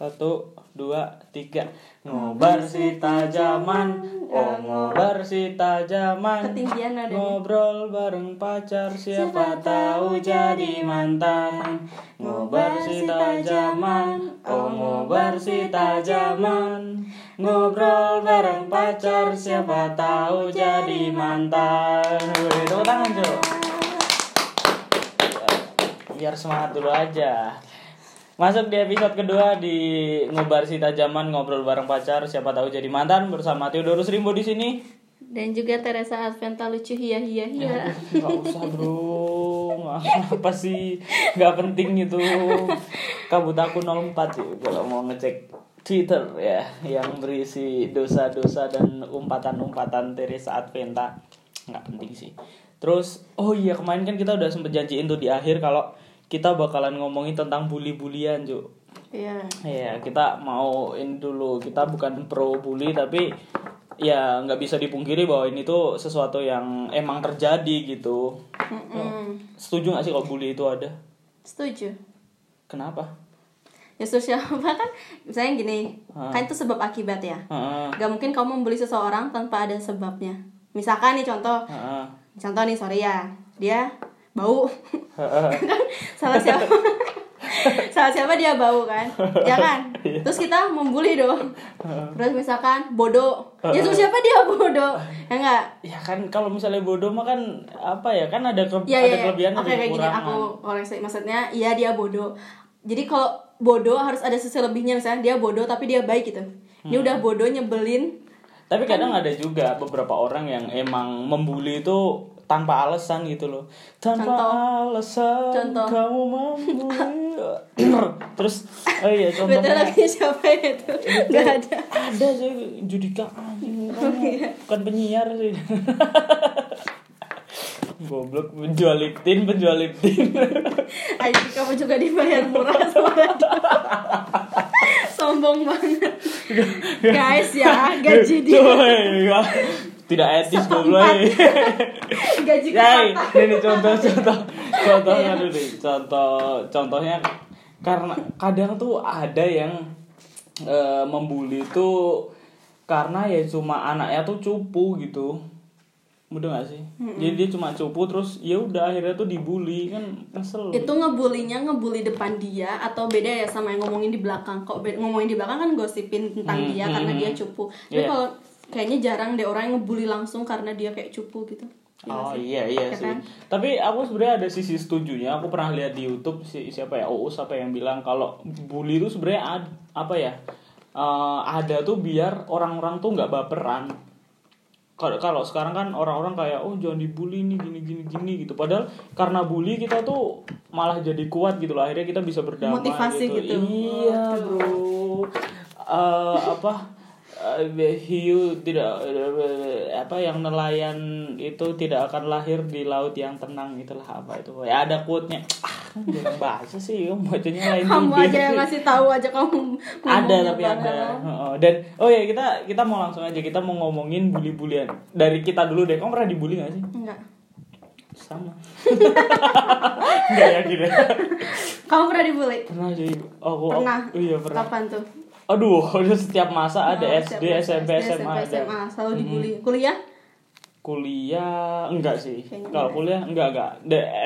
Satu, dua, tiga. Ngobar si tajaman, oh ngobar si tajaman. Ketinggian. Ngobrol bareng pacar, siapa tahu jadi mantan. Ngobar si tajaman, oh ngobar si tajaman. Ngobrol bareng pacar, siapa tahu jadi mantan. Tepuk tangan, Cok. Biar semangat dulu aja. Masuk di episode kedua di ngobar si tajaman ngobrol bareng pacar siapa tahu jadi mantan bersama Theodorus Rimbo di sini. Dan juga Teresa Adventa lucu hia hia hia. Gak usah bro, apa sih nggak penting itu. Kabut aku 04 sih kalau mau ngecek Twitter ya yang berisi dosa-dosa dan umpatan-umpatan Teresa Adventa nggak penting sih. Terus oh iya kemarin kan kita udah sempet janjiin tuh di akhir kalau kita bakalan ngomongin tentang bully-bulian Cuk. Iya. Iya, kita mau ini dulu. Kita bukan pro bully tapi ya nggak bisa dipungkiri bahwa ini tuh sesuatu yang emang terjadi gitu. Mm-mm. Setuju gak sih kalau bully itu ada? Setuju. Kenapa? Ya sosial apa kan misalnya gini, Ah. kan itu sebab akibat ya. Heeh. Gak mungkin kamu membeli seseorang tanpa ada sebabnya. Misalkan nih contoh, Heeh. contoh nih sorry ya, dia bau, kan salah siapa? salah siapa dia bau kan, ya kan? Iya. Terus kita membuli dong. Terus misalkan bodoh, ya terus siapa dia bodoh, ya enggak? Ya kan kalau misalnya bodoh mah kan apa ya? Kan ada ke, Iya ada iya. iya. kelebihan Oke ada kayak gini kekurangan. aku koreksi maksudnya iya dia bodoh. Jadi kalau bodoh harus ada sisi lebihnya misalnya dia bodoh tapi dia baik gitu. Ini Hmm. udah bodoh nyebelin. Tapi kadang ada juga beberapa orang yang emang membuli itu tanpa alasan gitu loh. Tanpa Contoh. alasan Contoh. kamu membuli. Terus oh iya Betul contohnya lagi siapa itu? Gak ada. ada sih Judika anjing kamu iya. bukan penyiar sih. Goblok penjual liptin, penjual liptin. Ayo kamu juga dibayar murah dia. Sombong banget. Guys ya, gaji dia. Tidak etis goblok. Gaji Ya, ini contoh contoh contohnya Iya. dulu nih. Contoh contohnya karena kadang tuh ada yang eh, membuli tuh karena ya cuma anaknya tuh cupu gitu. Mudah gak sih? Jadi dia cuma cupu terus ya udah akhirnya tuh dibully kan kesel. Itu ngebulinya ngebully depan dia atau beda ya sama yang ngomongin di belakang. Kok ngomongin di belakang kan gosipin tentang Hmm, dia hmm, karena hmm. dia cupu. Tapi Iya. kalau kayaknya jarang deh orang yang ngebully langsung karena dia kayak cupu gitu. Iya Oh sih? iya iya Ya sih. kan? Tapi aku sebenarnya ada sisi setujunya. Aku pernah lihat di YouTube si siapa ya Uus apa yang bilang kalau bully itu sebenarnya ad- apa ya? eh, ada tuh biar orang-orang tuh nggak baperan. Kalau kalau sekarang kan orang-orang kayak oh jangan dibully nih gini gini gini gitu. Padahal karena bully kita tuh malah jadi kuat gitu loh. Akhirnya kita bisa berdamai Motivasi gitu. Iya, Waduh. Bro. Eh, apa? Hiu tidak apa yang nelayan itu tidak akan lahir di laut yang tenang itulah apa itu ya ada quote-nya ah jangan bahasa sih kamu bacanya lain Kamu aja yang sih. ngasih tahu aja kamu. ada ngomongnya tapi ada Heeh. dan oh ya kita kita mau langsung aja kita mau ngomongin bully-bulian dari kita dulu deh kamu pernah dibully gak sih Enggak. sama nggak yakin ya Kamu pernah dibully? pernah sih oh, aku Pernah. oh, iya pernah Kapan tuh? Aduh udah setiap masa ada Oh, SD SMP SD, SMA ada. SMA selalu dibully. Kuliah? kuliah? Enggak sih. Kalau kuliah enggak enggak.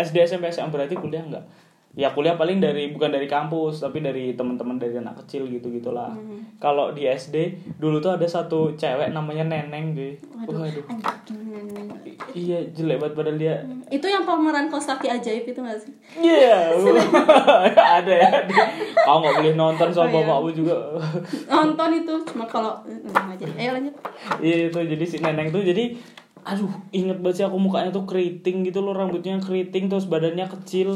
SD SMP SMA berarti kuliah enggak ya kuliah paling dari bukan dari kampus tapi dari teman-teman dari anak kecil gitu gitulah Hmm. kalau di SD dulu tuh ada satu cewek namanya Neneng deh Waduh. waduh iya jelek banget padahal dia Itu yang pemeran kos kaki ajaib itu gak sih? iya ada ya kau nggak boleh nonton sama Oh, iya. bapakmu juga Nonton itu cuma kalau. Ayo lanjut. Iya itu jadi si neneng tuh jadi aduh inget banget sih aku mukanya tuh keriting gitu loh rambutnya keriting terus badannya kecil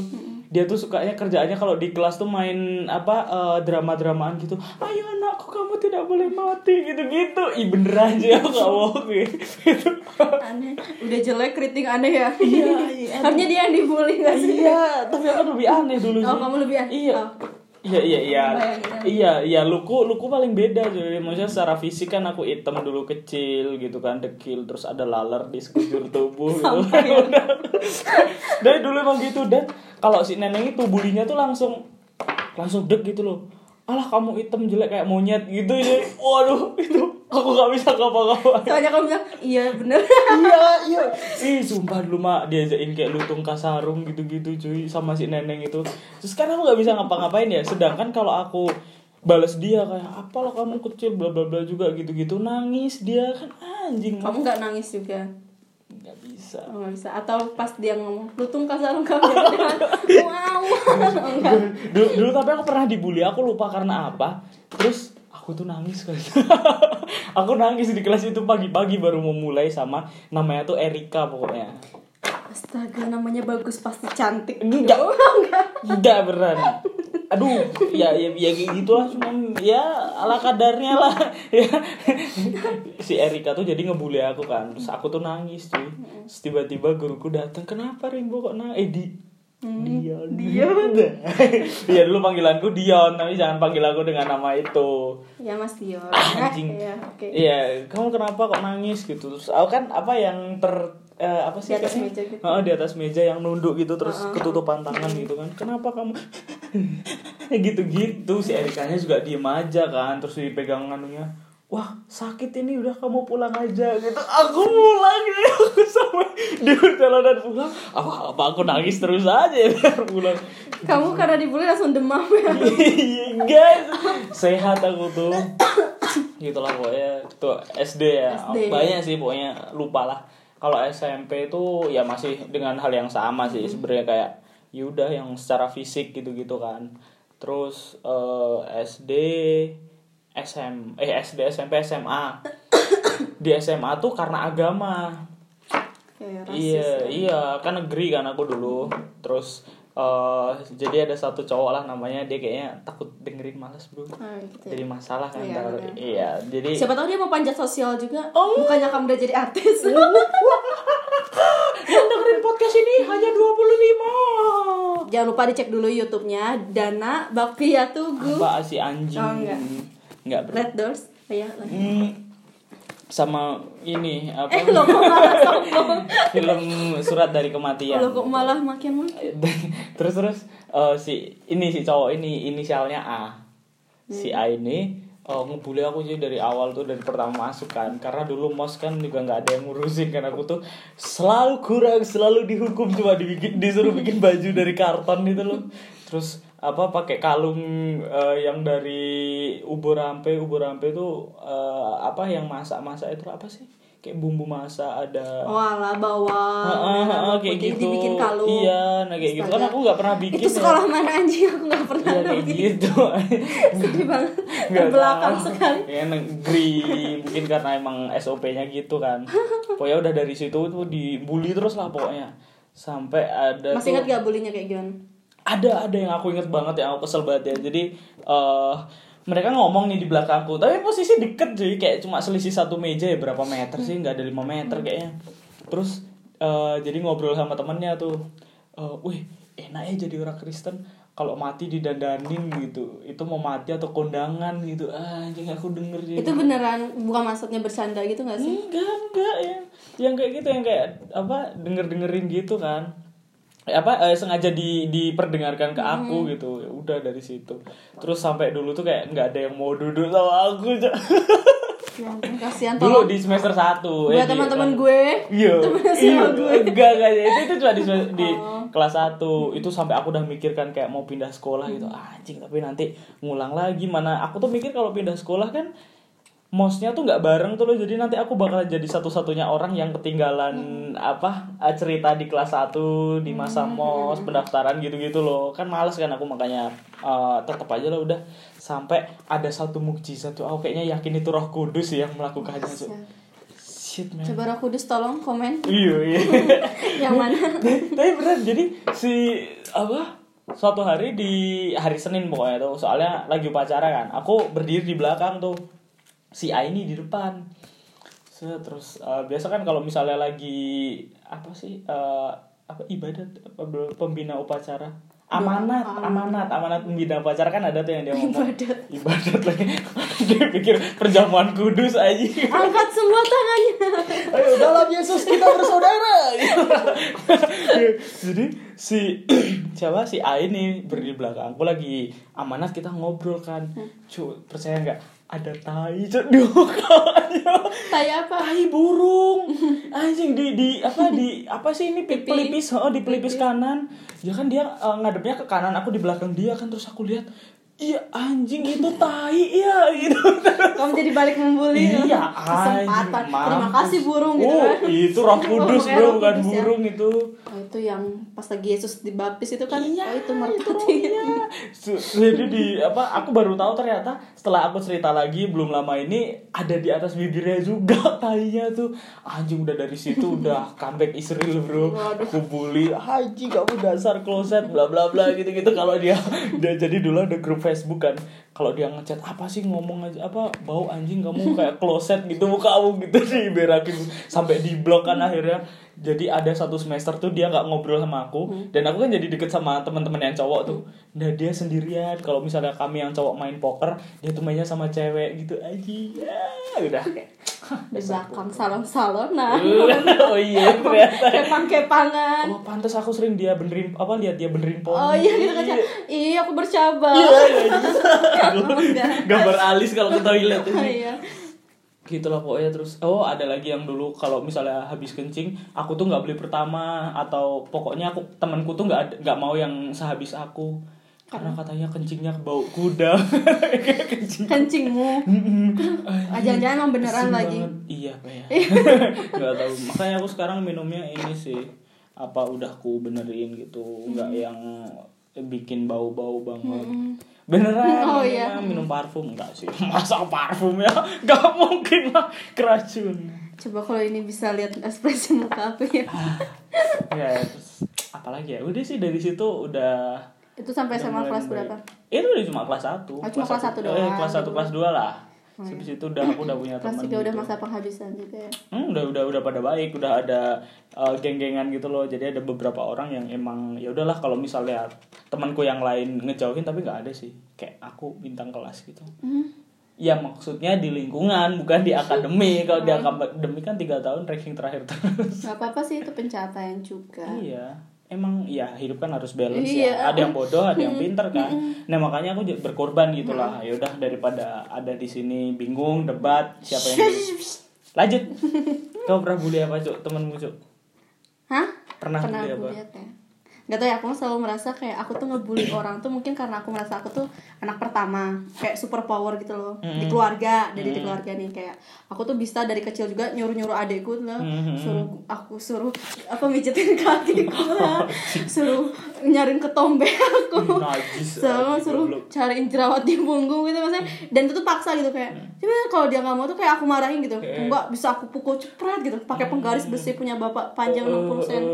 dia tuh sukanya kerjaannya kalau di kelas tuh main apa eh, drama-dramaan gitu ayo anakku kamu tidak boleh mati gitu gitu ih bener aja aku gak bohong gitu Aneh. Udah jelek keriting aneh ya. iya iya Harusnya dia yang dibully gak sih? iya tapi aku lebih aneh dulu Oh sih kamu lebih aneh. iya Oh. Iya iya iya. Iya iya. Luku luku paling beda jadi maksudnya secara fisik kan aku hitam dulu kecil gitu kan dekil terus ada laler di sekujur tubuh gitu. Ya. Dari dulu emang gitu dan. Kalau si neneng itu bulinya tuh langsung langsung dek gitu loh alah kamu hitam jelek kayak monyet gitu ya. Waduh itu aku gak bisa ngapa-ngapain. Soalnya kamu bilang iya bener. Iya iya. Ih sumpah dulu mak diajakin kayak lutung kasarung gitu-gitu cuy sama si neneng itu. Terus kan aku gak bisa ngapa-ngapain ya. Sedangkan kalau aku balas dia kayak apalah kamu kecil bla bla bla juga gitu-gitu. Nangis dia kan anjing kamu nggak nangis juga nggak bisa. Oh, nggak bisa. Atau pas dia ngomong lutung kasar kamu wow. Dulu, dulu tapi aku pernah dibully aku lupa karena apa. Terus aku tuh nangis kali aku nangis di kelas itu pagi-pagi baru mau mulai sama namanya tuh Erika pokoknya. Astaga namanya bagus pasti cantik Enggak. Enggak Enggak beneran. Aduh, ya ya ya kayak gitulah cuman ya ala kadarnya lah. ya. si Erika tuh jadi ngebully aku kan. Terus aku tuh nangis cuy. Terus tiba-tiba guruku datang, "Kenapa Rimbo kok nangis?" Eh di Dion. Dion. Iya dulu panggilanku Dion, tapi jangan panggil aku dengan nama itu. ya mas Dio Anjing. ya oke Iya, kamu kenapa kok nangis gitu? Terus aku kan apa yang ter eh, apa sih Di atas meja gitu. Heeh, di atas meja yang nunduk gitu terus ketutupan tangan gitu kan. Kenapa kamu gitu-gitu? Si Erikanya juga diem aja kan terus dipegang anunya. Wah sakit ini udah kamu pulang aja gitu. Aku pulang ya Aku sama di perjalanan pulang. Apa, apa aku nangis terus aja ya biar pulang. Kamu karena dibully langsung demam ya? Iya, guys. Sehat aku tuh. Gitulah pokoknya tuh SD ya. SD. banyak sih pokoknya lupa lah kalau SMP itu ya masih dengan hal yang sama sih sebenarnya kayak yaudah yang secara fisik gitu-gitu kan. Terus eh, SD SM eh SD SMP SMA di SMA tuh karena agama. Kayak rasis iya ya. iya kan negeri kan aku dulu. Terus eh jadi ada satu cowok lah namanya dia kayaknya takut dengerin malas bro. Ah, gitu ya. jadi masalah kan Iya, iya jadi siapa tahu dia mau panjat sosial juga. Oh. bukannya kamu udah jadi artis. Yang dengerin podcast ini hanya 25 jangan lupa dicek dulu YouTube-nya Dana Bakpia Tugu Mbak si anjing. Oh, enggak. enggak bro. Red Doors. Oh, iya lagi. Hmm, sama ini apa? Eh lo kok malah sombong? Film surat dari kematian. Lo kok malah makin makin terus terus eh, si ini si cowok ini inisialnya A. Si A ini eh, ngebully aku sih dari awal tuh dari pertama masuk kan. Karena dulu mos kan juga nggak ada yang ngurusin kan. Aku tuh selalu kurang selalu dihukum cuma dibikin disuruh bikin baju dari karton itu loh terus apa pakai kalung eh, yang dari ubur rampe ubur rampe tuh eh, apa yang masak masak itu apa sih kayak bumbu masak ada oh ala bawang Heeh, heeh, merah, kayak gitu. dibikin kalung Iya, nah kayak gitu kan aku nggak pernah bikin. itu ya. sekolah mana anjing aku nggak pernah Iya kayak bikin. gitu. sedih banget Nggak belakang tahu. sekali Ya negeri mungkin karena emang SOP-nya gitu kan. Pokoknya udah dari situ tuh dibully terus lah pokoknya. Sampai ada masih tuh- ingat gak bulinya kayak gimana ada ada yang aku inget banget yang aku kesel banget ya. Jadi eh mereka ngomong nih di belakangku tapi posisi deket sih kayak cuma selisih satu meja ya berapa meter sih? Nggak ada lima meter kayaknya. Terus eh jadi ngobrol sama temennya tuh eh wih enak ya jadi orang Kristen. Kalau mati didandanin gitu. Itu mau mati atau kondangan gitu. Ah, anjing aku denger sih itu beneran bukan maksudnya bercanda gitu gak sih? Enggak enggak ya. Yang kayak gitu yang kayak apa denger dengerin gitu kan apa eh, sengaja di diperdengarkan ke aku Hmm. gitu. Ya udah dari situ. Terus sampai dulu tuh kayak nggak ada yang mau duduk sama aku ya kasihan dulu di semester satu buat di- teman-teman gue. iya iya. gue. Enggak enggak itu itu cuma di, semester- di Oh. kelas 1 itu sampai aku udah mikirkan kayak mau pindah sekolah gitu. Hmm. anjing tapi nanti ngulang lagi. Mana aku tuh mikir kalau pindah sekolah kan mosnya tuh nggak bareng tuh loh jadi nanti aku bakal jadi satu-satunya orang yang ketinggalan Hmm. apa eh, cerita di kelas 1 di masa mos pendaftaran gitu-gitu loh. Kan males kan aku makanya eh, tetap aja lah udah. Sampai ada satu mukjizat tuh aku kayaknya yakin itu Roh Kudus yang melakukannya tuh. Shit man. Coba Roh Kudus tolong komen. Iya iya. Yang mana? Tapi beneran jadi si apa suatu hari di hari Senin pokoknya tuh soalnya lagi upacara kan aku berdiri di belakang tuh si A ini di depan. Terus eh, biasa kan kalau misalnya lagi apa sih eh, apa ibadat pembina upacara? Amanat amanat. amanat membina pacar kan ada tuh yang dia ngomong. Ibadat. ibadat lagi. Dia pikir perjamuan kudus aja Angkat semua tangannya. ayo dalam Yesus kita bersaudara. Jadi si siapa? Si A ini berdiri di belakang. Aku lagi amanat kita ngobrol kan. Cu percaya nggak ada tai mukanya Tai apa? tai burung. Anjing di di apa di apa sih ini? Pipi. pelipis oh di pelipis kanan. Ya kan dia eh, ngadepnya ke kanan aku di belakang dia kan. Terus aku lihat iya anjing itu tai iya gitu Kamu jadi balik membuli. iya Kesempatan. anjing, Terima kasih burung gitu oh, kan. itu roh kudus pakai bro roh bukan kudus ya. burung itu Oh, itu yang pas lagi Yesus dibaptis itu kan. Iya, oh, itu itu merpati. Su- Jadi di apa aku baru tahu ternyata setelah aku cerita lagi belum lama ini ada di atas bibirnya juga tainya tuh anjing udah dari situ udah comeback Israel bro Waduh. aku bully anjing kamu dasar kloset bla bla bla gitu gitu kalau dia dia jadi dulu ada grup Facebook kan kalau dia ngechat apa sih ngomong aja apa bau anjing kamu kayak kloset gitu muka kamu gitu diberakin sampai di blok kan akhirnya. Jadi ada satu semester tuh dia nggak ngobrol sama aku dan aku kan jadi deket sama teman-teman yang cowok tuh. Nah dia sendirian kalau misalnya kami yang cowok main poker dia tuh mainnya sama cewek gitu aja ya, udah Di belakang salon-salon nah. oh iya ternyata Kepang-kepangan. oh pantas aku sering dia benerin apa lihat dia benerin poni Oh iya gitu kan. Iya, aku bercabar. iya iya Enggak. gambar alis kalau ke toilet Oh, ini iya. gitu lah pokoknya terus oh ada lagi yang dulu kalau misalnya habis kencing aku tuh nggak beli pertama atau pokoknya aku temanku tuh nggak nggak mau yang sehabis aku karena katanya kencingnya bau kuda. Kencing. Kencingmu. Ah, jangan-jangan emang beneran lagi. banget. iya apa ya. Nggak tahu. Makanya aku sekarang minumnya ini sih. Apa udah ku benerin gitu. Nggak Hmm. yang bikin bau-bau banget. Beneran Oh, iya. minum parfum? Enggak sih. Masa parfum ya? Nggak mungkin lah. Keracun. Coba kalau ini bisa lihat ekspresi muka aku ya. ya terus apalagi ya? Udah sih dari situ udah Itu sampai udah SMA kelas berapa? itu udah cuma kelas 1 Oh, cuma kelas satu eh, doang. kelas 1 kelas 2 lah Habis itu udah aku udah punya Kelas teman 3 udah gitu. masa penghabisan juga ya. Hmm, udah udah udah pada baik, udah ada uh, geng-gengan gitu loh. Jadi ada beberapa orang yang emang ya udahlah kalau misalnya temanku yang lain ngejauhin tapi nggak ada sih. Kayak aku bintang kelas gitu. Hmm. Ya maksudnya di lingkungan bukan di akademi. Kalau Oh. di akademi kan tiga tahun ranking terakhir terus. Gak apa-apa sih itu pencapaian juga. iya. Emang ya hidup kan harus balance Iya. ya. Ada yang bodoh, ada yang pinter kan. Nah makanya aku berkorban gitu lah. Ya udah daripada ada di sini bingung debat siapa yang. Lanjut. Kau pernah bully apa cuk temenmu cuk? Hah? Pernah Pernah bully apa? bully ya? Gak tau ya, aku selalu merasa kayak aku tuh ngebully orang tuh mungkin karena aku merasa aku tuh anak pertama Kayak super power gitu loh. Di keluarga, dari di keluarga nih Kayak aku tuh bisa dari kecil juga nyuruh-nyuruh adekku lah Suruh, aku suruh, apa mijitin kakiku lah. Suruh nyarin ketombe aku. Najis. sama suruh cariin jerawat di punggung gitu maksudnya. Dan itu tuh paksa gitu kayak cuma kalau dia nggak mau tuh kayak aku marahin gitu. Enggak bisa aku pukul cepret gitu. Pakai penggaris besi punya bapak panjang 60 cm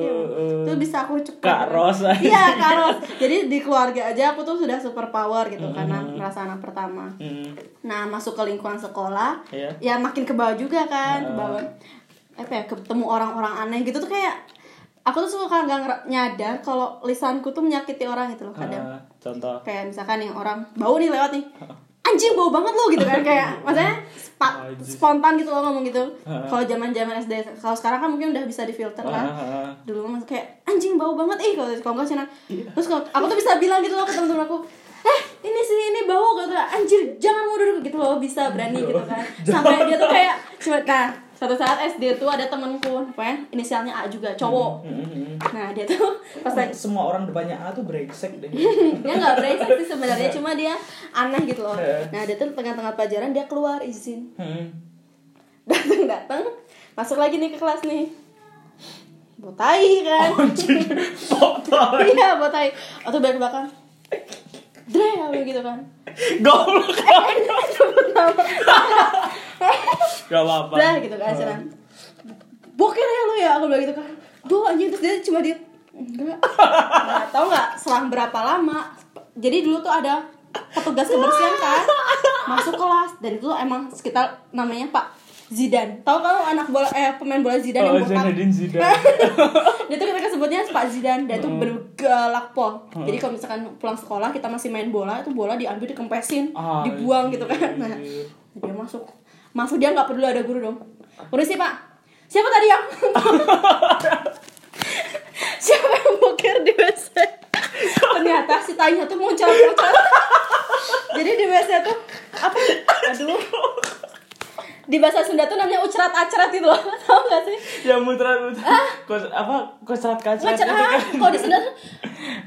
itu bisa aku cepet. Kak Ros iya Kak Ros jadi di keluarga aja aku tuh sudah super power gitu karena merasa anak pertama. Hmm. nah masuk ke lingkungan sekolah Iya. ya makin ke bawah juga kan ke bawah. Apa ya ketemu orang-orang aneh gitu tuh kayak aku tuh suka nggak nyadar kalau lisanku tuh menyakiti orang gitu loh kadang. Ah, contoh. kayak misalkan nih orang bau nih lewat nih. Anjing bau banget lo gitu kan kayak maksudnya spa- spontan gitu loh ngomong gitu. Kalau zaman zaman SD kalau sekarang kan mungkin udah bisa difilter kan Ah, ah. dulu mah kayak anjing bau banget. Ih kalau kalau nggak cina terus kalau aku tuh bisa bilang gitu loh ke temen-temen aku eh ini sih ini bau gitu anjir jangan mau duduk gitu loh bisa berani gitu kan. Sampai dia tuh kayak cuma nah satu saat SD tuh ada temenku apa ya inisialnya A juga cowok Hmm, nah dia tuh pas lagi Semua orang depannya A tuh brengsek deh. dia nggak brengsek sih sebenarnya cuma dia aneh gitu loh Eh. nah dia tuh tengah-tengah pelajaran dia keluar izin Hmm. datang datang masuk lagi nih ke kelas nih botai kan. Foto. iya botai atau belakang belakang Dre gitu kan Goblok. sebut nama Gak apa-apa. Dah gitu kan Sinan Boker ya lo ya Aku bilang gitu kan. Duh anjing Terus dia cuma dia Enggak. Nggak tau nggak Selang berapa lama? Jadi dulu tuh ada Petugas kebersihan kan Masuk kelas. Dan itu emang sekitar Namanya Pak Zidane tahu kalau anak bola eh pemain bola Zidane Oh, yang botak? Zinedine Zidane. dia tuh kita sebutnya Pak Zidane dia tuh bergalak pol. Jadi kalau misalkan pulang sekolah kita masih main bola itu bola diambil dikempesin Ah, dibuang gitu kan. nah anjir. dia masuk masuk dia nggak peduli ada guru dong. Sih pak. Siapa tadi yang siapa yang boker di WC ternyata si tainya tuh muncul muncul jadi di WC tuh apa? Aduh. Di bahasa Sunda tuh namanya ucerat acerat itu loh. Tau gak sih? Ya muter muter. Kos apa? Kosrat kaca Ngecerat gitu kan. kalau di Sunda tuh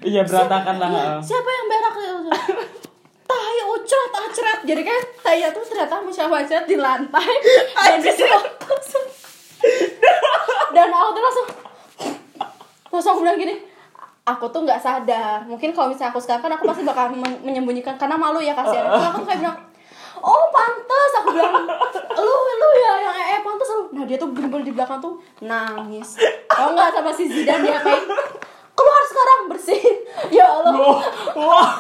Iya berantakan lah. Iya, siapa yang berak tai ucerat acerat jadi kan tainya tuh ternyata musyawat di lantai. Dan di langsung dan aku tuh langsung langsung aku bilang gini aku tuh nggak sadar. Mungkin kalau misalnya aku sekarang kan aku pasti bakal men- menyembunyikan karena malu ya kasihan. Terus aku kayak bilang oh pantas aku bilang lu lu ya yang eh eh, pantas lu. Nah dia tuh bener-bener di belakang tuh nangis. Kalau nggak sama si Zidan dia kayak keluar sekarang bersihin. Ya Allah. Ah,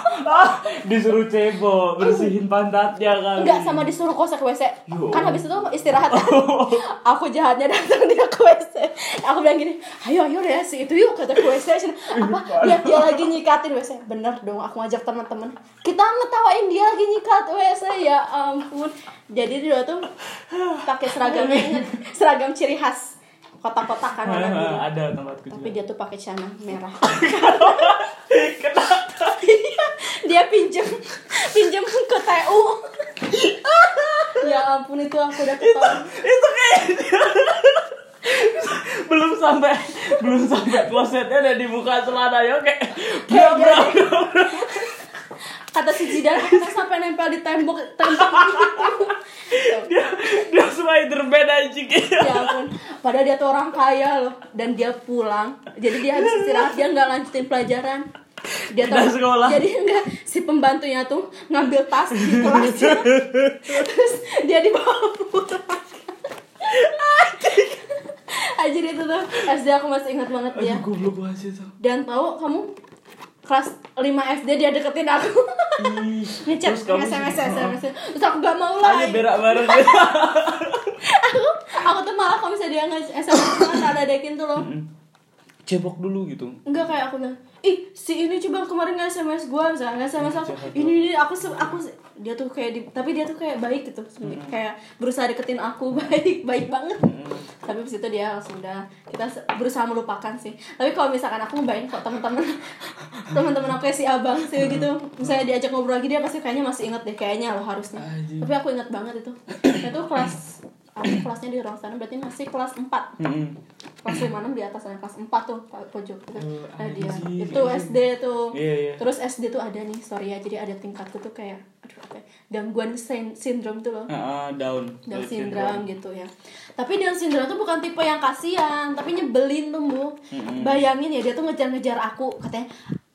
disuruh cebok bersihin pantatnya kali. Enggak sama disuruh kosek WC Yo. Kan habis itu istirahat Aku jahatnya datang dia ke WC Aku bilang gini Ayo ayo deh si itu yuk kata ke WC Apa? dia, dia lagi nyikatin WC Bener dong aku ngajak teman-teman. Kita ngetawain dia lagi nyikat WC Ya ampun. Jadi dia tuh pakai seragamnya Seragam ciri khas Kotak-kotak kan ada tempatku Tapi dia tuh pakai celana merah. Kenapa? dia pinjem pinjem ke TU ya ampun itu aku udah ketawa Itu kayak belum sampai belum sampai klosetnya udah dibuka celana ya kayak Kayak bra bra dia- bra. kata si Jidan kita sampai nempel di tembok tembok dia dia Spiderman anjing. Ya ampun. Padahal dia tuh orang kaya loh. Dan dia pulang. Jadi dia habis istirahat dia nggak lanjutin pelajaran dia Pindah sekolah. jadi enggak si pembantunya tuh ngambil tas di kelasnya terus dia dibawa pulang Anjir itu tuh SD aku masih ingat banget dia Aduh goblok banget sih itu. Dan tahu kamu kelas 5 SD dia deketin aku. Ngechat SMS SMS. Terus aku gak mau Ayo lah. berak bareng aku aku tuh malah kalau misalnya dia nge SMS ada dekin tuh loh. Cebok dulu gitu. Enggak kayak aku bilang, ih si ini coba kemarin nge SMS gue misalnya nge SMS aku, ini ini aku aku dia tuh kayak di, tapi dia tuh kayak baik gitu, kayak berusaha deketin aku baik baik banget. Tapi abis itu dia langsung udah kita berusaha melupakan sih. Tapi kalau misalkan aku ngebayang kok teman-teman teman-teman aku kayak si abang sih gitu, misalnya diajak ngobrol lagi dia pasti kayaknya masih inget deh kayaknya lo harusnya. Anjing. Tapi aku inget banget itu. itu kelas aku kelasnya di ruang sana berarti masih kelas 4 Mm-mm. Kelas 56 di atas sana kelas 4 tuh pojok gitu. Oh, Nah, dia. Anjing, itu anjing. SD tuh. Iya, iya. terus SD tuh ada nih sorry ya jadi ada tingkatku tuh kayak aduh apa ya, gangguan sin- sindrom tuh loh. Ah, down. Down syndrome gitu ya. Tapi Down syndrome tuh bukan tipe yang kasihan tapi nyebelin tuh bu. Bayangin ya dia tuh ngejar-ngejar aku katanya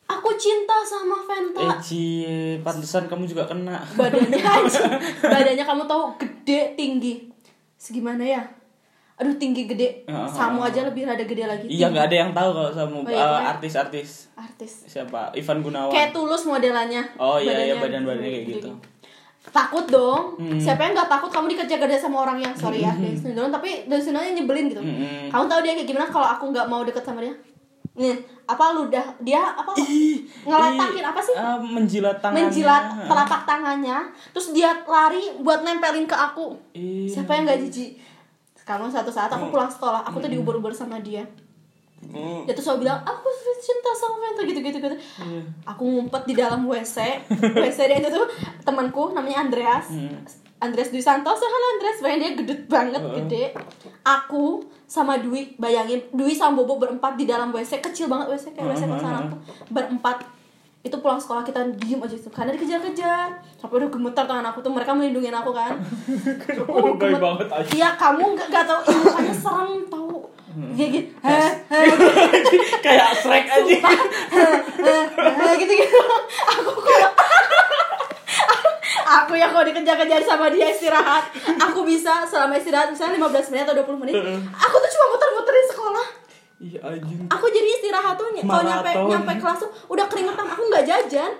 aku cinta sama Eh Fenta cie, pantesan kamu juga kena. badannya aja badannya kamu tahu gede tinggi. Segimana ya aduh tinggi gede. Ah, Samu ah. aja lebih rada gede lagi. Iya nggak ada yang tahu kalau sama Oh, iya, eh, pokoknya- artis-artis. Artis. Siapa? Ivan Gunawan. kayak tulus modelannya. Oh, iya, iya, badan-badannya kayak gede. gitu. takut dong. Hmm. siapa yang nggak takut kamu dikejar-kejar sama orang yang sorry ya Down syndrome tapi Down syndrome nyebelin gitu. Mm-mm. kamu tahu dia kayak gimana kalau aku nggak mau deket sama dia? Nih apa ludah? Dia apa? Ih, ngeletakin ih, apa sih? Ah, menjilat tangannya. menjilat telapak tangannya. Terus dia lari buat nempelin ke aku. Ih. siapa yang nggak jijik kamu satu saat aku pulang sekolah aku tuh diubur-ubur sama dia. Mm. dia tuh selalu bilang aku cinta sama Fenta gitu gitu. Gitu Iya. aku ngumpet di dalam WC WC dia itu tuh temanku namanya Andreas. Hmm. Andreas Dwi Santoso. Halo Andreas. Bayangin dia gedut banget Heeh. gede. Aku sama Dwi bayangin Dwi sama Bobo berempat di dalam WC kecil banget WC kayak WC kosan aku berempat itu pulang sekolah kita diem aja tuh karena dikejar-kejar. Sampai udah gemetar tangan aku tuh mereka melindungi aku kan. Baik gemet- banget aja. iya kamu nggak nggak tahu. Mukanya serem tahu Hmm. kayak gitu. Kayak Shrek aja. Gitu gitu. Aku kalau aku ya kalau dikejar-kejar sama dia istirahat. Aku bisa selama istirahat misalnya 15 menit atau 20 menit. Aku tuh cuma muter-muterin sekolah Iya anjing. aku jadi istirahat tuh kalau nyampe nyampe kelas tuh udah keringetan aku nggak jajan.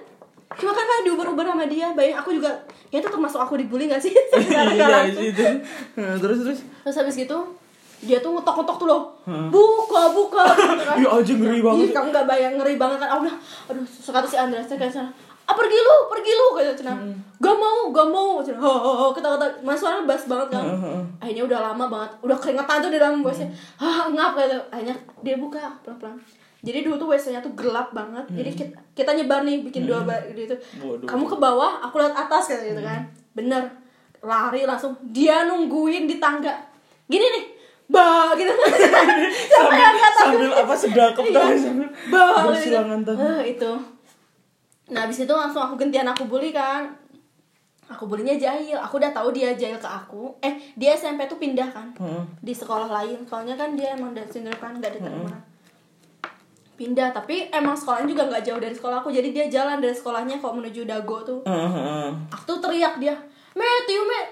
Cuma kan kan diuber-uber sama dia bayang aku juga ya itu termasuk aku dibully gak sih? Iya itu Nah, terus terus? Terus habis gitu dia tuh ngetok-ngetok tuh loh. Buka buka gitu kan. Iya, aja ngeri banget. Ih, kamu gak bayang ngeri banget kan. Aku bilang aduh sekata si Andreas kayak sana ah pergi lu pergi lu kayak cina. Hmm. gak mau gak mau cina. Ho ho ho kata kata mas suara bass banget kan. Heeh, heeh. akhirnya udah lama banget udah keringetan tuh di dalam WC. Ah ngap gitu. akhirnya dia buka pelan pelan jadi dulu tuh WC nya tuh gelap banget. Jadi kita, kita nyebar nih bikin dua ba- gitu Hmm. Waduh. kamu ke bawah aku lihat atas kayak gitu kan. Bener. Lari langsung dia nungguin di tangga. Gini nih bah gitu. Kata sambil apa sedakap Iya. tadi sambil bah gitu. tadi Eh, itu nah abis itu langsung aku gantian aku bully kan. Aku bulinya jahil. Aku udah tahu dia jahil ke aku. Eh dia SMP tuh pindah kan? Heeh. di sekolah lain. Soalnya kan dia emang Down syndrome kan nggak diterima pindah tapi emang sekolahnya juga nggak jauh dari sekolah aku. Jadi dia jalan dari sekolahnya kok menuju Dago tuh. Heeh, heeh. aku tuh teriak dia Matthew Matt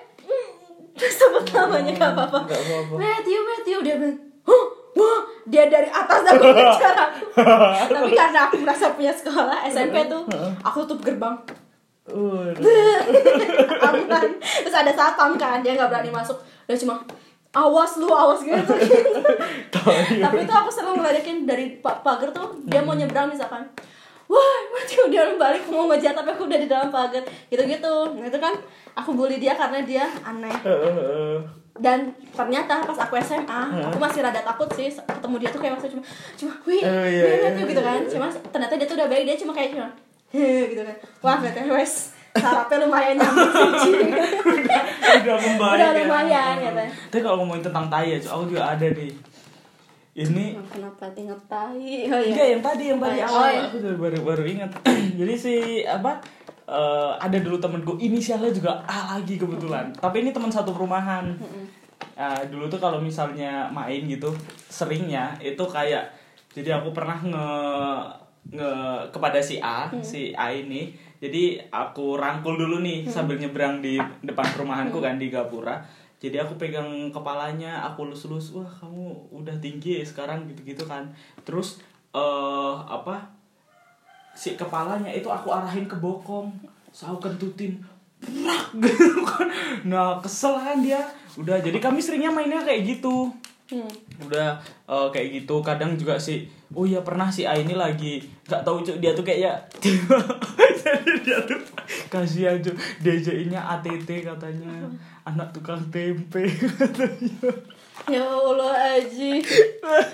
terus sebut namanya gak apa-apa. Matthew Matthew. Dia bilang huh dia dari atas aku ngejar aku. Tapi karena aku merasa punya sekolah SMP tuh aku tutup gerbang. Kan terus ada satpam kan dia nggak berani masuk. Dia cuma awas lu awas gitu. Tapi itu aku sering ngeledekin dari pa- pagar tuh dia mau nyebrang misalkan. Wah Matthew dia balik mau ngejar tapi aku udah di dalam pagar gitu gitu nah itu kan aku bully dia karena dia aneh. Dan ternyata pas aku SMA aku masih rada takut sih ketemu dia tuh kayak maksudnya cuma cuma wih Oh, iya, iya, Matthew," gitu kan cuma ternyata dia tuh udah baik dia cuma kayak cuma gitu kan wah berarti wes sarapnya lumayan nyambung sih Ci. udah membaik Udah ya. lumayan, gitu. tapi kalau ngomongin tentang tai ya aku juga ada nih ini kenapa inget tai oh iya Enggak yang tadi yang tadi Oh, awal iya. aku baru baru ingat. Jadi si apa eh, ada dulu temenku inisialnya juga A lagi kebetulan. Tapi ini teman satu perumahan. Ah, dulu tuh kalau misalnya main gitu seringnya itu kayak jadi aku pernah nge nge kepada si A, si A ini. Jadi aku rangkul dulu nih sambil nyebrang di depan perumahanku kan di Gapura. Jadi aku pegang kepalanya, aku lus-lus, wah kamu udah tinggi ya sekarang gitu-gitu kan. Terus eh apa? Si kepalanya itu aku arahin ke bokong, aku kentutin, gitu kan. Nah kesel kan dia. Udah jadi kami seringnya mainnya kayak gitu Hmm. udah eh, kayak gitu kadang juga sih oh iya pernah si A ini lagi nggak tahu cuk dia tuh kayak jadi dia tuh kasihan cuk diajakinnya ATT katanya anak tukang tempe katanya ya Allah Aji.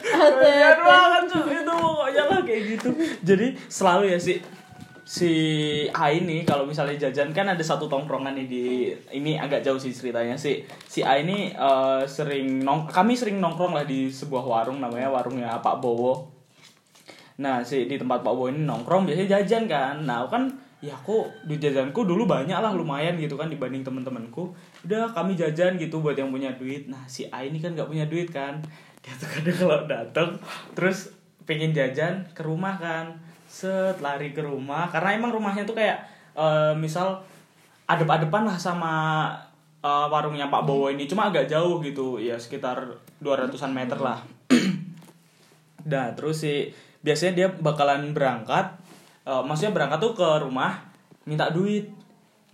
Kasihan banget cuk. Itu pokoknya lah kayak gitu. Jadi selalu ya sih si A ini kalau misalnya jajan kan ada satu tongkrongan nih di ini agak jauh sih ceritanya sih si A ini eh, sering nong kami sering nongkrong lah di sebuah warung namanya warungnya Pak Bowo. Nah si di tempat Pak Bowo ini nongkrong biasanya jajan kan. Nah kan ya aku di jajanku dulu banyak lah lumayan gitu kan dibanding temen-temenku udah kami jajan gitu buat yang punya duit. Nah si A ini kan nggak punya duit kan. Dia tuh kadang kalau datang terus pengen jajan ke rumah kan. Set lari ke rumah. Karena emang rumahnya tuh kayak eh, misal adep-adepan lah sama eh, warungnya Pak Bowo ini. Cuma agak jauh gitu. Ya sekitar 200-an meter lah. Nah terus sih biasanya dia bakalan berangkat, eh, maksudnya berangkat tuh ke rumah minta duit.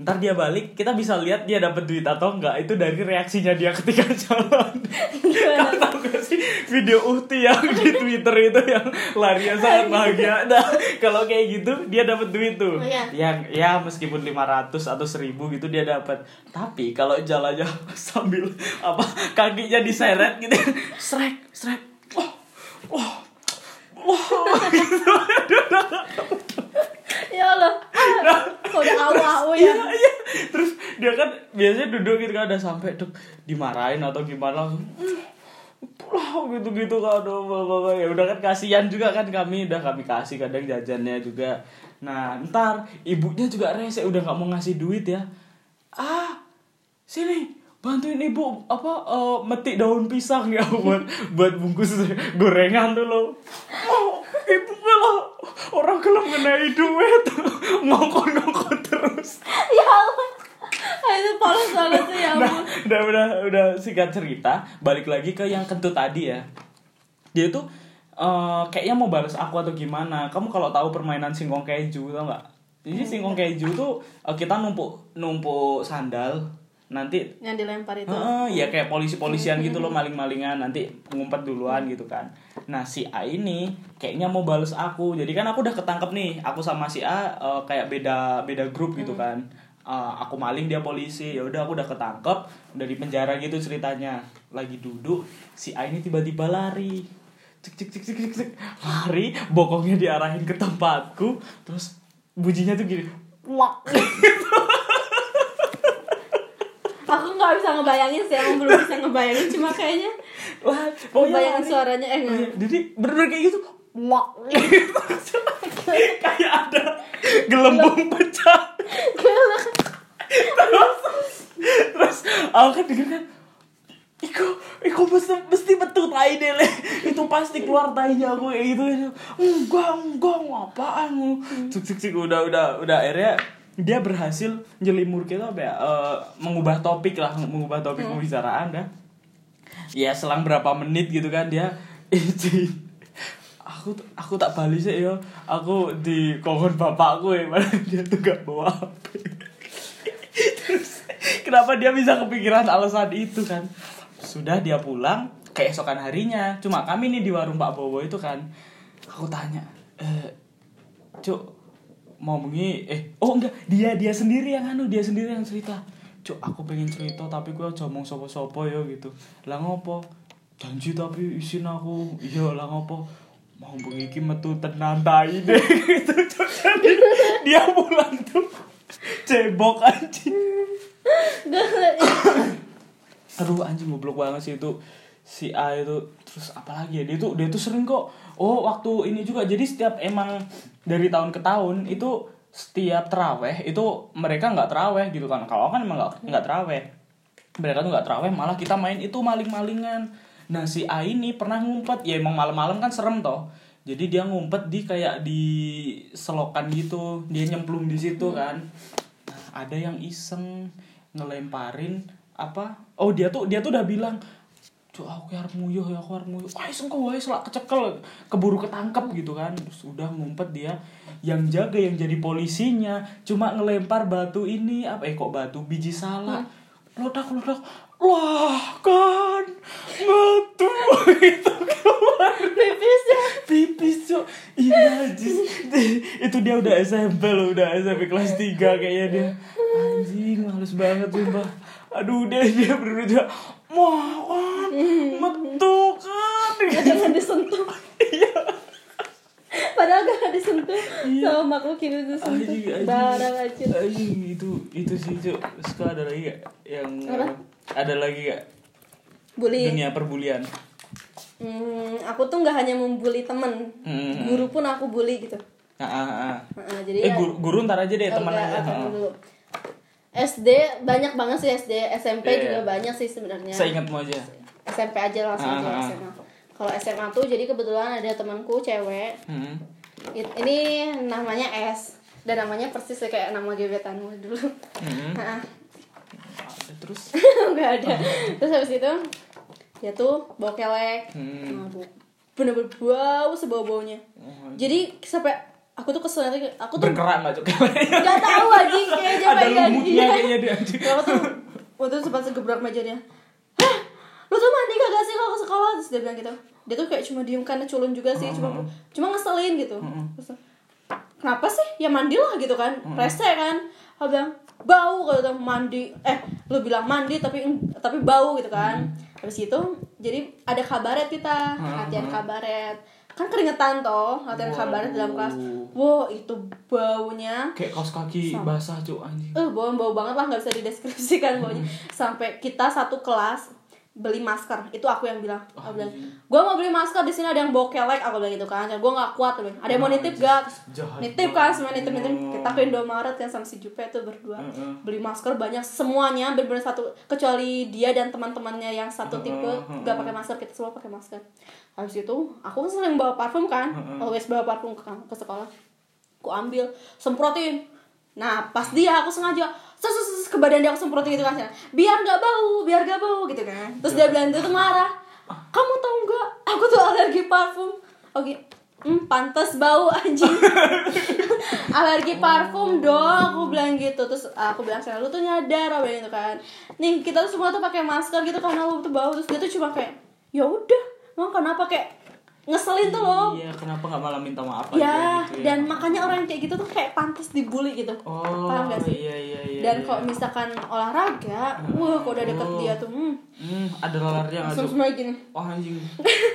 Ntar dia balik, kita bisa lihat dia dapat duit atau enggak itu dari reaksinya dia ketika jalan. Kau tahu gak sih video Uhti yang di Twitter itu yang larinya sangat bahagia. Nah kalau kayak gitu dia dapat duit tuh. Oh, iya. Yang ya meskipun 500 atau 1000 gitu dia dapat. Tapi kalau jalannya sambil apa kakinya diseret gitu, srek srek. Wah, wah, wah. Ya Allah. Ah, udah awu-awu ya? Iya, iya. Terus dia kan biasanya duduk gitu kan udah sampai tuh dimarahin atau gimana? Langsung pulau gitu-gitu kan aduh bapak ya udah kan kasihan juga kan kami udah kami kasih kadang jajannya juga. Nah ntar ibunya juga rese udah nggak mau ngasih duit ya. Ah sini bantuin ibu apa eh, metik daun pisang ya buat buat bungkus gorengan tuh lo oh ibu kalau orang kalau mengenai duit. Ngokon ngokon terus. Ya Allah. Ah, itu polos banget sih ya nah, ampun. udah udah udah singkat cerita balik lagi ke yang kentut tadi ya. Dia tuh eh, kayaknya mau balas aku atau gimana. Kamu kalau tahu permainan singkong keju tau nggak? Jadi singkong keju tuh eh, kita numpuk numpuk sandal nanti yang dilempar itu Heeh, ya kayak polisi-polisian gitu loh maling-malingan nanti ngumpet duluan gitu kan. Nah si A ini kayaknya mau bales aku. Jadi kan aku udah ketangkep nih. Aku sama si A eh, kayak beda beda grup gitu kan. Eh, aku maling dia polisi. Ya udah aku udah ketangkep, udah di penjara gitu ceritanya. Lagi duduk, si A ini tiba-tiba lari. Cek cek cek cek cek, cek. Lari, bokongnya diarahin ke tempatku, terus bunyinya tuh gini. Wak. aku nggak bisa ngebayangin sih aku belum bisa ngebayangin. Cuma kayaknya Wah, pokoknya Bayangin lari. suaranya, eh, Iya, jadi bener-bener kayak gitu. Wak kayak ada gelembung pecah. Terus terus aku kan denger kan Iko, Iko mesti, mesti betul tai deh Le. Itu pasti keluar tainya aku kayak gitu. Enggak, enggak, apaan? Lu Cuk, cuk, cuk, udah, udah, udah Akhirnya dia berhasil jelimur kita apa ya? Eh, Mengubah topik lah, mengubah topik pembicaraan dah. Ya selang berapa menit gitu kan dia itu aku aku tak balik sih ya aku di kokon bapakku ya. Mana dia tuh gak bawa HP Terus, kenapa dia bisa kepikiran alasan itu kan? Sudah dia pulang keesokan harinya. Cuma kami nih di warung Pak Bowo itu kan. Aku tanya eh cuk mau mengi eh oh enggak dia dia sendiri yang anu dia sendiri yang cerita. Cuk aku pengen cerita tapi gue aja ngomong sopo-sopo ya gitu. Lah ngopo? Janji tapi isin aku. Iya lah ngopo? Mau bengi iki metu tenan tai deh gitu cuk. Jadi dia pulang tuh cebok anjing. Aduh anjing goblok banget sih itu si A itu terus apalagi ya dia tuh dia tuh sering kok oh waktu ini juga jadi setiap emang dari tahun ke tahun itu setiap teraweh itu mereka nggak teraweh gitu kan. Kalau kan emang nggak nggak teraweh. Mereka tuh nggak teraweh malah kita main itu maling-malingan. Nah si A ini pernah ngumpet ya emang malam-malam kan serem toh. Jadi dia ngumpet di kayak di selokan gitu dia nyemplung di situ kan. Nah, ada yang iseng ngelemparin apa oh dia tuh dia tuh udah bilang Cuk, aku harus nguyuh ya, aku harus nguyuh. Wah, kok, wah, selak kecekel, keburu ketangkep gitu kan. Terus udah ngumpet dia, yang jaga yang jadi polisinya, cuma ngelempar batu ini, apa eh kok batu? Biji salak. Ledak, ledak. Wah, kan batu itu keluar pipis ya. Pipis cok iya itu dia udah SMP loh udah SMP kelas 3 kayaknya dia. Anjing males banget sumpah. Aduh dia dia bener dia wah wah metu kan? Jangan disentuh. Iya. Padahal gak disentuh. Sama makhluk anjing anjing barang aja itu itu sih cok suka ada lagi gak yang Apa? ada lagi gak? Bully. Dunia perbulian. Hmm, aku tuh nggak hanya membuli temen, Hmm. guru pun aku bully gitu. ah ah ah. Nah, jadi eh ya- guru, guru ntar aja deh Oh, teman aja. apa Ah. dulu. SD banyak banget sih SD, SMP Iya. juga banyak sih sebenarnya. saya ingatmu aja SMP aja langsung Ah, aja ah. SMA. Kalau SMA tuh jadi kebetulan ada temanku cewek. hmm. It- Ini namanya S dan namanya persis kayak nama gebetanmu dulu. Hmm. Nah, terus nggak ada. Terus habis itu dia tuh bawa kelek. Hmm. Nah, bener-bener bau sebau baunya. Oh, Jadi sampai aku tuh kesel nanti aku tuh berkerak nggak cok Gak tahu anjing kayaknya ada lumutnya kayaknya dia. anjing Aku tuh waktu itu sempat segebrak meja dia. Hah, lu tuh mandi kagak sih kalau ke sekolah? Terus dia bilang gitu. Dia tuh kayak cuma diem karena culun juga sih, cuma cuma ngeselin gitu. Terus, Kenapa sih? Ya mandilah gitu kan. Rese kan. Aku bilang bau kalau tuh mandi. Eh lu bilang mandi tapi tapi bau gitu kan. Habis itu jadi ada kabaret kita latihan kabaret kan keringetan toh latihan Wow. kabaret dalam kelas. Wow itu baunya. Kayak kaos kaki basah cok anjing. Eh bau bau banget lah nggak bisa dideskripsikan baunya. Sampai kita satu kelas beli masker. Itu aku yang bilang. Aku bilang gue mau beli masker di sini ada yang bawa kelek aku bilang gitu kan. Gue nggak kuat tuh ada yang mau nitip gak nitip kan semua nitip nitip. Kita ke Indomaret kan sama si Jupe tuh berdua. Heeh. beli masker banyak semuanya bener-bener satu kecuali dia dan teman-temannya yang satu tipe nggak pakai masker kita semua pakai masker. Habis itu aku sering bawa parfum kan. Always bawa parfum ke, ke sekolah. Aku ambil semprotin. Nah pas dia aku sengaja ses, ke badan dia aku semprotin gitu kan. Biar nggak bau biar nggak bau gitu kan. Terus dia bilang tuh marah. Kamu tahu nggak? Aku tuh alergi parfum. Oke. Hmm pantas bau anjing. Alergi parfum dong. Aku bilang gitu. Terus aku bilang sama lu tuh nyadar aku bilang gitu kan. Nih kita tuh semua tuh pakai masker gitu karena lu tuh bau. Terus dia tuh cuma kayak ya udah emang kenapa? Kayak ngeselin tuh loh Iya, kenapa nggak malah minta maaf ya, aja gitu ya? dan makanya orang yang kayak gitu tuh kayak pantas dibully gitu Oh, paham gak sih iya iya iya. dan iya. kalau misalkan olahraga wah kalau udah deket Oh. dia tuh hmm, Hmm, ada lalarnya langsung semua gini Wah anjing.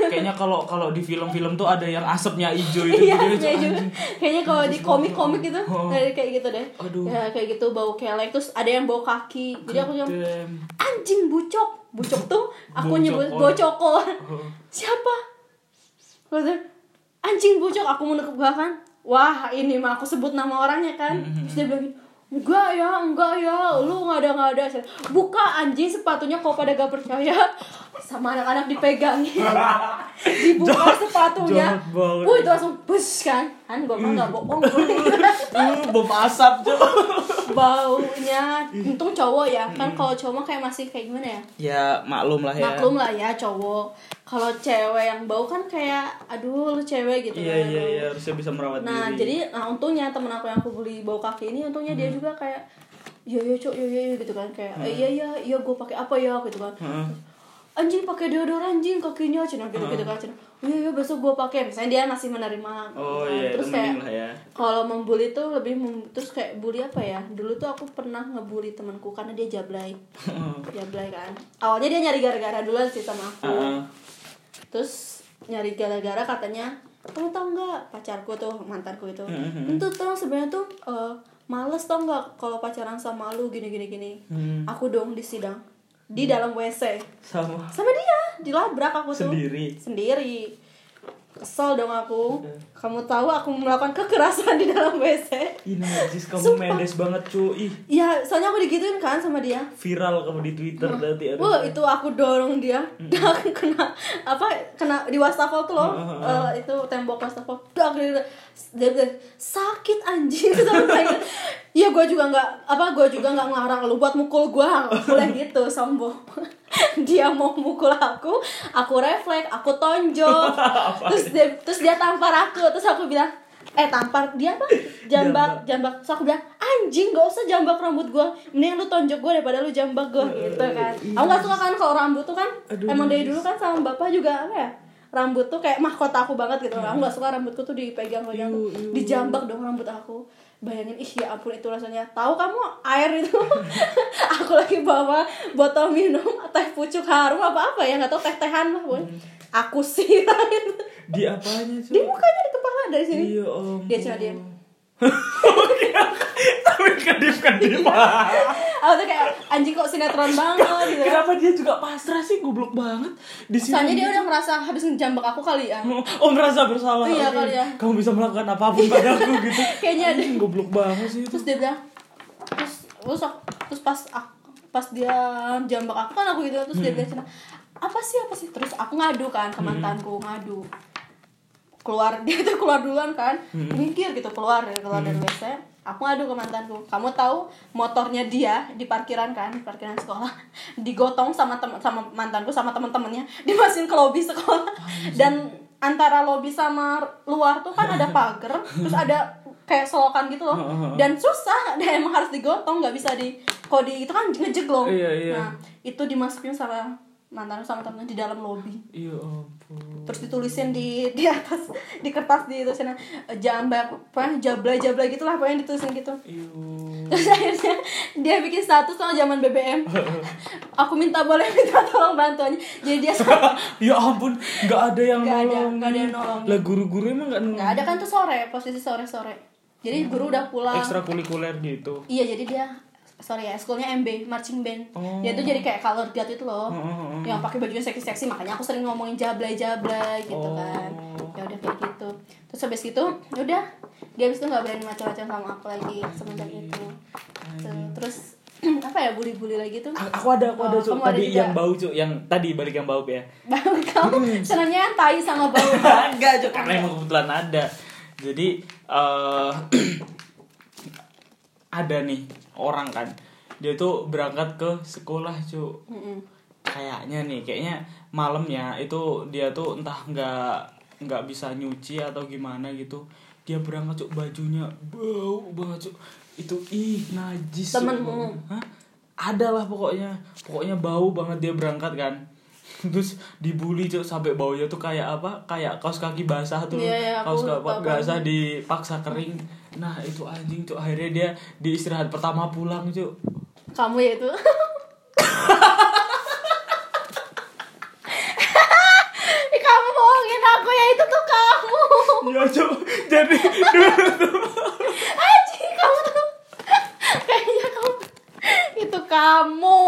Kayaknya kalau kalau di film-film tuh ada yang asapnya hijau itu Iya, gitu, kayak anjing. juga. Kayaknya kalau di komik-komik gitu, Oh. kayak kayak gitu deh. Aduh. Ya kayak gitu bau kelek terus ada yang bau kaki. Jadi aku bilang, anjing bucok. Bucok tuh aku nyebut bocoko. Oh. Siapa? Terus dia, anjing bucok aku menekuk belakang. Wah, ini mah aku sebut nama orangnya kan. Mm-hmm. Terus dia bilang, Enggak ya, enggak ya, lu nggak ada nggak ada. Saya, Buka anjing sepatunya kau pada gak percaya sama anak-anak dipegangin, dibuka sepatunya. Wih itu langsung bus kan, kan gue mah nggak bohong. Uh, bau asap, Cok. Baunya, untung cowok ya, kan kalau cowok kayak masih kayak gimana ya? Ya, maklum lah ya. Maklum lah ya cowok. Kalau cewek yang bau kan kayak, aduh lu cewek gitu Iya, kan. iya, iya, harusnya bisa merawat Nah, diri. jadi nah untungnya temen aku yang aku beli bau kaki ini untungnya dia juga kayak iya iya cok iya iya iya," gitu kan. Kayak "Eh, iya iya iya gue pakai apa ya gitu kan. Heeh. anjing pakai deodoran anjing kakinya cina gitu gitu kan cina. Iya iya besok gue pakai. Misalnya dia masih menerima Oh Nah, iya, terus kayak ya. kalau membuli tuh lebih mem- terus kayak bully apa ya? Dulu tuh aku pernah ngebully temanku karena dia jablay. Jablay kan. Awalnya dia nyari gara-gara duluan sih sama aku. Heeh. Terus nyari gara-gara katanya kamu tau nggak pacarku tuh mantanku itu? Mhm. itu tuh sebenarnya tuh eh, males tau nggak kalau pacaran sama lu gini gini gini. Hmm. aku dong di sidang di dalam wc Sama. Sama dia dilabrak aku tuh. Sendiri. sendiri kesel dong aku. Kamu tahu aku melakukan kekerasan di dalam wc Ih, najis kamu Sumpah. mendes banget, cuy. Ih, ya soalnya aku digituin kan sama dia. Viral kamu di Twitter nanti ada. Wah itu aku dorong dia, dan kena apa kena di wastafel tuh loh, Eh, itu tembok wastafel, dak dia, bilang sakit anjing. Sampai Iya gue juga nggak apa gue juga nggak ngelarang lu buat mukul gue, boleh gitu sombong. dia mau mukul aku, aku refleks, aku tonjok, terus dia terus dia tampar aku, terus aku bilang eh tampar dia apa? Jambak jambak. terus aku bilang anjing gak usah jambak rambut gue mending lu tonjok gue daripada lu jambak gue gitu kan. aku gak suka kan kalau rambut tuh kan Aduh, emang dari dulu kan sama bapak juga apa ya rambut tuh kayak mahkota aku banget gitu. Aku gak suka rambutku tuh dipegang-pegang dijambak dong rambut aku. Bayangin ih ya ampun itu rasanya. Tahu kamu air itu? Aku lagi bawa botol minum teh pucuk harum apa apa ya nggak tahu teh tehan lah pun aku sirain. Di apanya, di cuy? mukanya di kepala dari sini. Iya, om. dia cuma diam Tapi kedip-kedip. aku tuh kayak anjing kok sinetron banget gitu kan Kenapa dia juga pasrah sih goblok banget di sini? soalnya dia udah merasa habis ngejambak aku kali ya Oh merasa bersalah. Iya, kali ya. Kamu bisa melakukan apa pun padaku gitu. Kayaknya ada. Goblok banget sih itu. terus dia bilang terus terus, aku- terus pas aku, pas dia jambak aku kan aku gitu terus dia bilang cina, apa sih apa sih terus aku ngadu kan ke mantanku ngadu keluar dia tuh keluar duluan kan. Minggir gitu keluar keluar dari wc. Aku ngadu ke mantanku kamu tahu motornya dia di parkiran kan di parkiran sekolah digotong sama tem sama mantanku sama temen-temennya dimasukin ke lobi sekolah. Dan antara lobi sama luar tuh kan ada pagar terus ada kayak selokan gitu loh. Dan susah dia emang harus digotong nggak bisa di kalau di itu kan ngejeglong Iya, iya. nah itu dimasukin sama mantan sama temennya di dalam lobi Iya ampun. terus ditulisin di di atas di kertas di itu sana jambak apa jablay jablay gitulah pokoknya ditulisin gitu Iya. terus akhirnya dia bikin status sama zaman BBM aku minta boleh minta tolong bantuannya jadi dia ya ampun, nggak ada yang Nggak ada, nolongin. nggak ada yang nolongin. Lah guru-guru emang nggak nolongin. nggak ada kan tuh sore posisi sore sore jadi guru udah pulang Ekstrakurikuler gitu. iya jadi dia sorry ya sekolahnya MB marching band. Oh. dia tuh jadi kayak color guard itu loh. Oh, oh, oh. yang pakai bajunya seksi-seksi makanya aku sering ngomongin jablay jablay gitu Oh. kan. Ya udah kayak gitu. Terus habis gitu ya udah dia habis itu nggak berani macam-macam sama aku lagi semenjak itu. Tuh, terus apa ya bully-bully lagi tuh? Aku ada, aku ada Oh, ada Tadi juga? yang bau cuk, yang tadi balik yang bau ya. Bang, kamu? Senangnya tai sama bau. Enggak cuk, karena emang kebetulan ada. Jadi eh ada nih orang kan, dia tuh berangkat ke sekolah cuk. Mm-mm. Kayaknya nih, kayaknya malamnya itu dia tuh entah nggak nggak bisa nyuci atau gimana gitu dia berangkat cuk bajunya bau banget cuk itu ih najis. Temenmu? Hah? ada lah pokoknya pokoknya bau banget dia berangkat kan terus dibully cuk sampai baunya tuh kayak apa kayak kaos kaki basah tuh Iya, iya, kaos kaki basah dipaksa kering nah itu anjing cuk. Akhirnya dia di istirahat pertama pulang cuk. Kamu ya itu. Ih, kamu bohongin aku ya itu tuh kamu. Ya cuk. Jadi dulu tuh Aji kamu tuh. Kayaknya kamu itu kamu.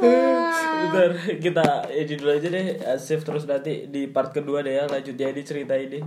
Bentar, kita edit dulu aja deh. Save terus nanti di part kedua deh ya lanjut jadi cerita ini